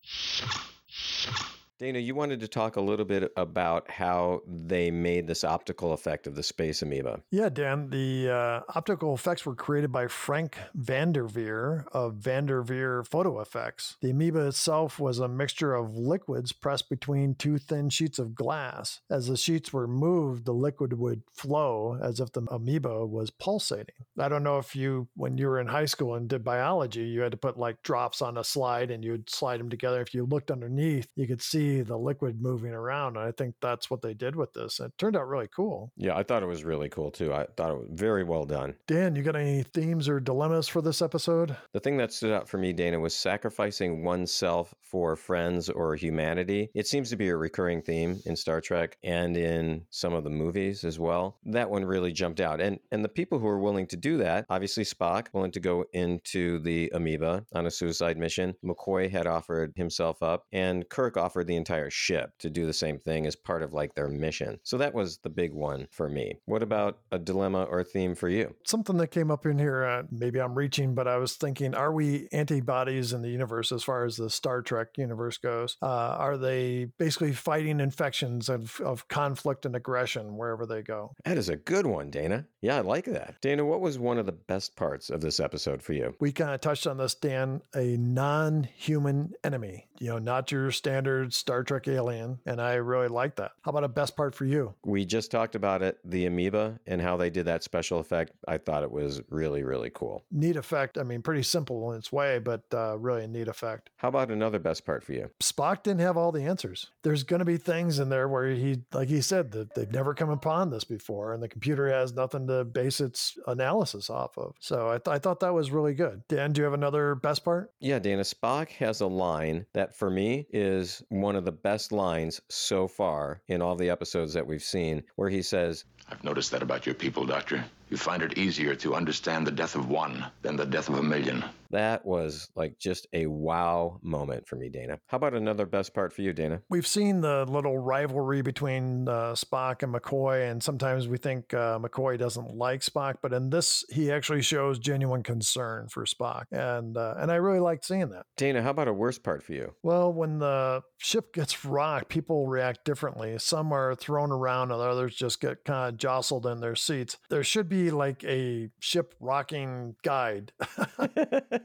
Dana, you wanted to talk a little bit about how they made this optical effect of the space amoeba. Yeah, Dan, the uh, optical effects were created by Frank Vanderveer of Vanderveer Photo Effects. The amoeba itself was a mixture of liquids pressed between two thin sheets of glass. As the sheets were moved, the liquid would flow as if the amoeba was pulsating. I don't know if you, when you were in high school and did biology, you had to put like drops on a slide and you'd slide them together. If you looked underneath, you could see the liquid moving around. And I think that's what they did with this. It turned out really cool. Yeah, I thought it was really cool too. I thought it was very well done. Dan, you got any themes or dilemmas for this episode? The thing that stood out for me, Dana, was sacrificing oneself for friends or humanity. It seems to be a recurring theme in Star Trek and in some of the movies as well. That one really jumped out. And and the people who are willing to do that, obviously Spock willing to go into the amoeba on a suicide mission. McCoy had offered himself up and Kirk offered the entire ship to do the same thing as part of like their mission. So that was the big one for me. What about a dilemma or theme for you? Something that came up in here, uh, maybe I'm reaching, but I was thinking, are we antibodies in the universe as far as the Star Trek universe goes? Uh, are they basically fighting infections of, of conflict and aggression wherever they go? That is a good one, Dana. Yeah, I like that. Dana, what was one of the best parts of this episode for you? We kind of touched on this, Dan, a non human enemy, you know, not your standard Star Trek alien. And I really like that. How about a best part for you? We just talked about it, the amoeba and how they did that special effect. I thought it was really, really cool. Neat effect. I mean, pretty simple in its way, but uh, really a neat effect. How about another best part for you? Spock didn't have all the answers. There's going to be things in there where he, like he said, that they've never come upon this before, and the computer has nothing to base its analysis off of. So I, th- I thought that was really good. Dan, do you have another best part? Yeah, Dana, Spock has a line that for me is one of the best lines so far in all the episodes that we've seen, where he says, I've noticed that about your people, Doctor. You find it easier to understand the death of one than the death of a million. That was like just a wow moment for me, Dana. How about another best part for you, Dana? We've seen the little rivalry between uh, Spock and McCoy, and sometimes we think uh, McCoy doesn't like Spock, but in this, he actually shows genuine concern for Spock, and uh, and I really liked seeing that. Dana, how about a worst part for you? Well, when the ship gets rocked, people react differently. Some are thrown around, and others just get kind of jostled in their seats. There should be like a ship rocking guide.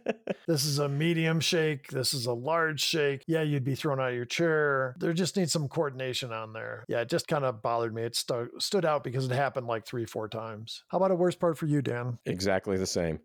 this is a medium shake. This is a large shake. Yeah, you'd be thrown out of your chair. There just needs some coordination on there. Yeah, it just kind of bothered me. It stu- stood out because it happened like three, four times. How about a worst part for you, Dan? Exactly the same.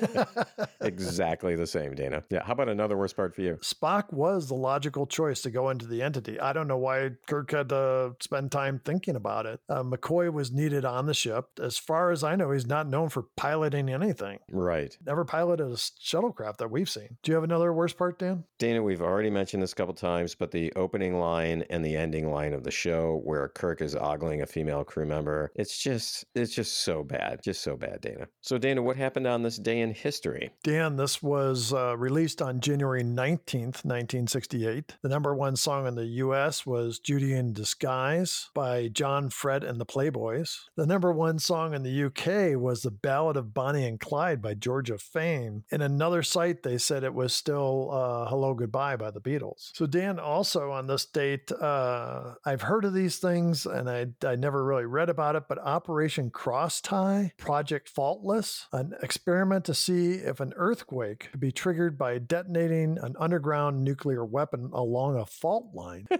exactly the same, Dana. Yeah. How about another worst part for you? Spock was the logical choice to go into the entity. I don't know why Kirk had to spend time thinking about it. Uh, McCoy was needed on the ship. As far as I know, he's not known for piloting anything. Right. Never piloted a shuttlecraft that we've seen. Do you have another worst part, Dan? Dana, we've already mentioned this a couple times, but the opening line and the ending line of the show where Kirk is ogling a female crew member, it's just it's just so bad. Just so bad, Dana. So Dana, what happened on this day in history? Dan, this was uh, released on January 19th, 1968. The number one song in the US was Judy in Disguise by John Fred and the Playboys. The number one song in the UK was The Ballad of Bonnie and Clyde by Georgie Fame. In another site, they said it was still uh, Hello Goodbye by the Beatles. So, Dan, also on this date, uh, I've heard of these things and I, I never really read about it, but Operation Cross Tie, Project Faultless, an experiment to see if an earthquake could be triggered by detonating an underground nuclear weapon along a fault line.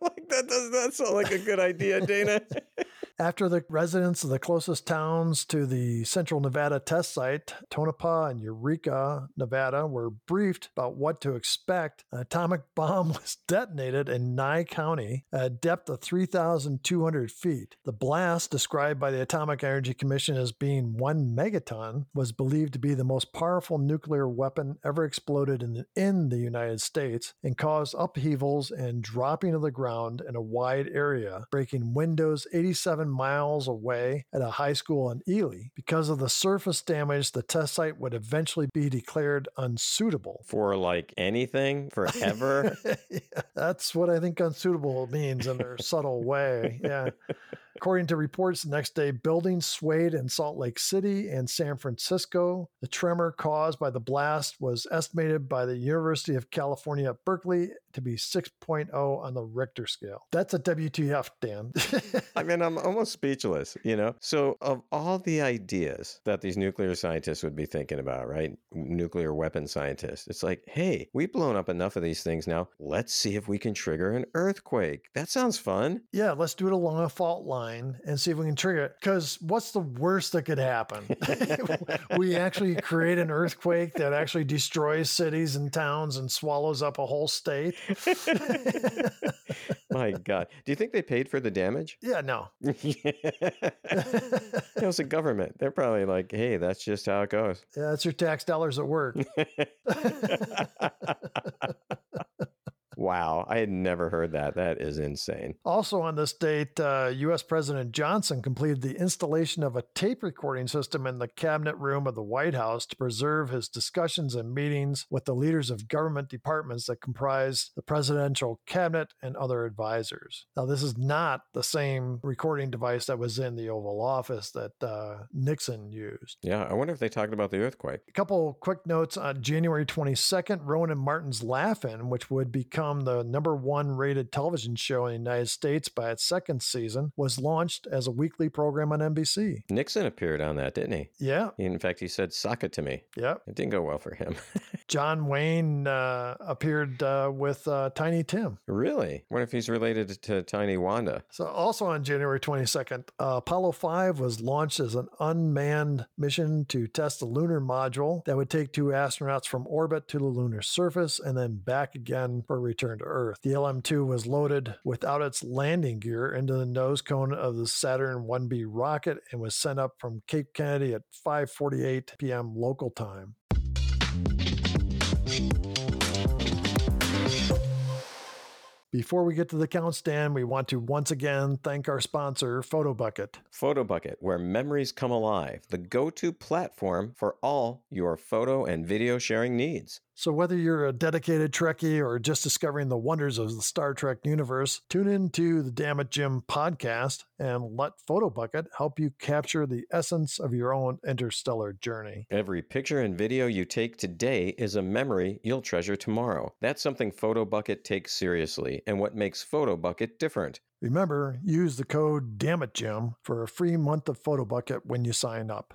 Like, that does not sound like a good idea, Dana. After the residents of the closest towns to the Central Nevada test site, Tonopah and Eureka, Nevada, were briefed about what to expect, an atomic bomb was detonated in Nye County at a depth of 3,200 feet. The blast, described by the Atomic Energy Commission as being one megaton, was believed to be the most powerful nuclear weapon ever exploded in, in the United States and caused upheavals and dropping to the ground in a wide area, breaking windows 87 miles away at a high school in Ely. Because of the surface damage, the test site would eventually be declared unsuitable. For like anything, forever. yeah, that's what I think unsuitable means in their subtle way. Yeah. According to reports, the next day, buildings swayed in Salt Lake City and San Francisco. The tremor caused by the blast was estimated by the University of California at Berkeley to be 6.0 on the Richter scale. That's a WTF, Dan. I mean, I'm almost speechless, you know? So, of all the ideas that these nuclear scientists would be thinking about, right? Nuclear weapon scientists, it's like, hey, we've blown up enough of these things now. Let's see if we can trigger an earthquake. That sounds fun. yeah, let's do it along a fault line and see if we can trigger it. Because what's the worst that could happen? we actually create an earthquake that actually destroys cities and towns and swallows up a whole state. My God. Do you think they paid for the damage? Yeah, no. it was a government. They're probably like, hey, that's just how it goes. Yeah, that's your tax dollars at work. Wow, I had never heard that. That is insane. Also on this date, uh, U.S. President Johnson completed the installation of a tape recording system in the cabinet room of the White House to preserve his discussions and meetings with the leaders of government departments that comprise the presidential cabinet and other advisors. Now, this is not the same recording device that was in the Oval Office that uh, Nixon used. Yeah, I wonder if they talked about the earthquake. A couple quick notes on January 22nd, Rowan and Martin's Laugh-In, which would become the number one rated television show in the United States by its second season, was launched as a weekly program on NBC. Nixon appeared on that, didn't he? Yeah. In fact, he said, sock it to me. Yeah. It didn't go well for him. John Wayne uh, appeared uh, with uh, Tiny Tim. really? What if he's related to Tiny Wanda? So, also on January 22nd, uh, Apollo 5 was launched as an unmanned mission to test the lunar module that would take two astronauts from orbit to the lunar surface and then back again for a return to Earth. The LM 2 was loaded without its landing gear into the nose cone of the Saturn 1B rocket and was sent up from Cape Kennedy at 5:48 p.m. local time. Before we get to the count stand, we want to once again thank our sponsor, PhotoBucket. PhotoBucket, where memories come alive, the go to platform for all your photo and video sharing needs. So, whether you're a dedicated Trekkie or just discovering the wonders of the Star Trek universe, tune in to the Damn It Jim podcast and let PhotoBucket help you capture the essence of your own interstellar journey. Every picture and video you take today is a memory you'll treasure tomorrow. That's something PhotoBucket takes seriously and what makes PhotoBucket different. Remember, use the code DAMNITJIM for a free month of PhotoBucket when you sign up.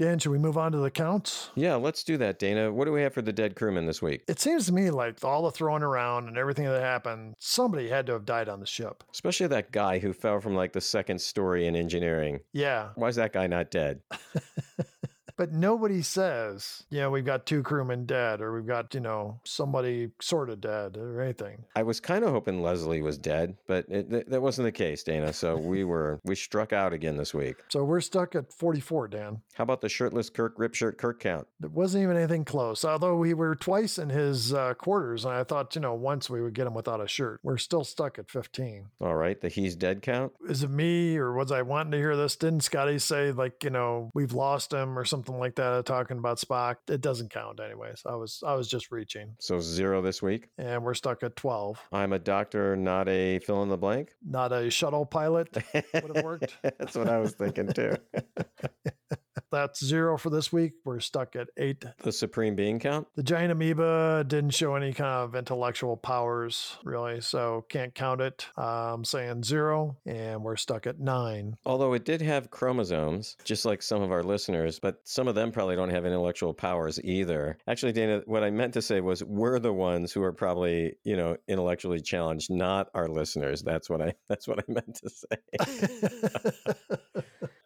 Dan, should we move on to the counts? Yeah, let's do that, Dana. What do we have for the dead crewman this week? It seems to me like all the throwing around and everything that happened, somebody had to have died on the ship. Especially that guy who fell from like the second story in engineering. Yeah. Why is that guy not dead? But nobody says, you know, we've got two crewmen dead or we've got, you know, somebody sort of dead or anything. I was kind of hoping Leslie was dead, but it, th- that wasn't the case, Dana. So we were we struck out again this week. So we're stuck at 44, Dan. How about the shirtless Kirk rip shirt Kirk count? It wasn't even anything close. Although we were twice in his uh, quarters, and I thought, you know, once we would get him without a shirt. We're still stuck at 15. All right, the he's dead count. Is it me or was I wanting to hear this? Didn't Scotty say like, you know, we've lost him or something like that? Uh, talking about Spock, it doesn't count anyways. I was I was just reaching, So zero this week. and we're stuck at 12. I'm a doctor, not a fill in the blank. Not a shuttle pilot would have worked. That's what I was thinking too. That's zero for this week. We're stuck at eight. the supreme being count. The giant amoeba didn't show any kind of intellectual powers, really, so can't count it. I'm saying zero, and we're stuck at nine. Although it did have chromosomes, just like some of our listeners, but some of them probably don't have intellectual powers either. Actually, Dana, what I meant to say was we're the ones who are probably, you know, intellectually challenged, not our listeners. That's what I that's what I meant to say.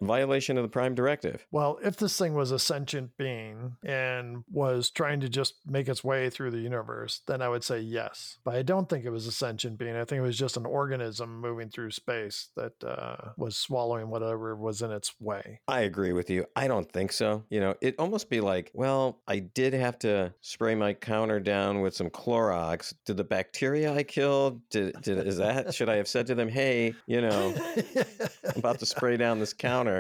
Violation of the prime directive. Well, if this thing was a sentient being and was trying to just make its way through the universe, then I would say yes. But I don't think it was a sentient being. I think it was just an organism moving through space that uh, was swallowing whatever was in its way. I agree with you. I don't think so. You know, it almost be like, well, I did have to spray my counter down with some Clorox. Did the bacteria I killed, did, did is that should I have said to them, "Hey, you know, I'm about to spray down this counter.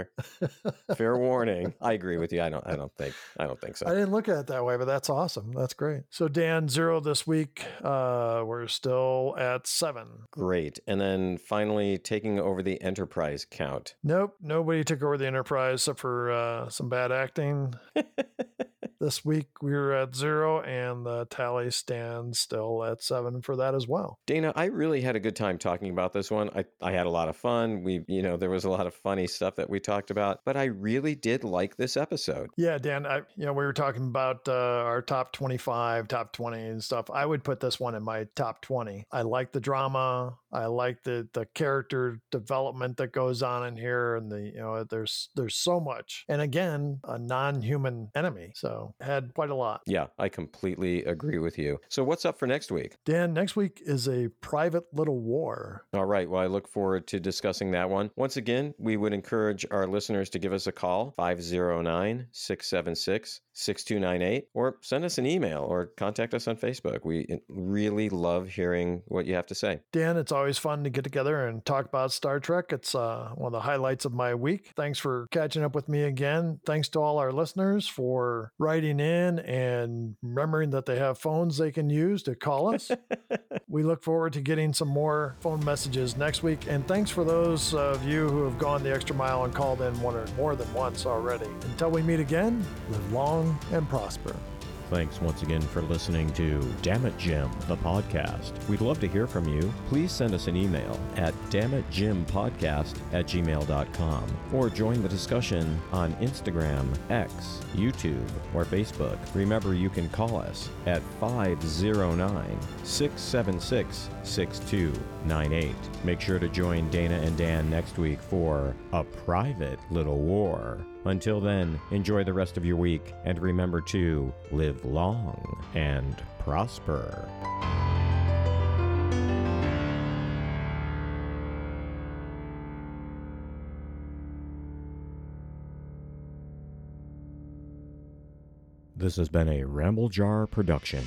Fair warning." I agree with you. I don't I don't think I don't think so. I didn't look at it that way, but that's awesome. That's great. So Dan, zero this week. Uh, we're still at seven. Great. And then finally taking over the enterprise count. Nope, nobody took over the Enterprise except for uh, some bad acting. this week we were at zero, and the tally stands still at seven for that as well. Dana, I really had a good time talking about this one. I, I had a lot of fun. We, you know, there was a lot of funny stuff that we talked about, but I really did like this episode. Yeah, Dan, I, you know, we were talking about uh, our top 25, top 20 and stuff. I would put this one in my top 20. I like the drama. I like the the character development that goes on in here and the, you know, there's there's so much. And again, a non-human enemy. So, had quite a lot. Yeah, I completely agree with you. So what's up for next week? Dan, next week is a private little war. All right. Well, I look forward to discussing that one. Once again, we would encourage our listeners to give us a call 509 676 6298 or send us an email or contact us on Facebook. We really love hearing what you have to say. Dan, it's always fun to get together and talk about Star Trek. It's uh, one of the highlights of my week. Thanks for catching up with me again. Thanks to all our listeners for writing in and remembering that they have phones they can use to call us. we look forward to getting some more phone messages next week. And thanks for those of you who have gone the extra mile and called in one or more than once already. Until we meet again, live long and prosper. Thanks once again for listening to Damn It Jim, the podcast. We'd love to hear from you. Please send us an email at damnitjimpodcast at gmail.com or join the discussion on Instagram, X, YouTube, or Facebook. Remember, you can call us at 509 676 6298. Make sure to join Dana and Dan next week for A Private Little War. Until then, enjoy the rest of your week and remember to live long and prosper. This has been a Ramble Jar production.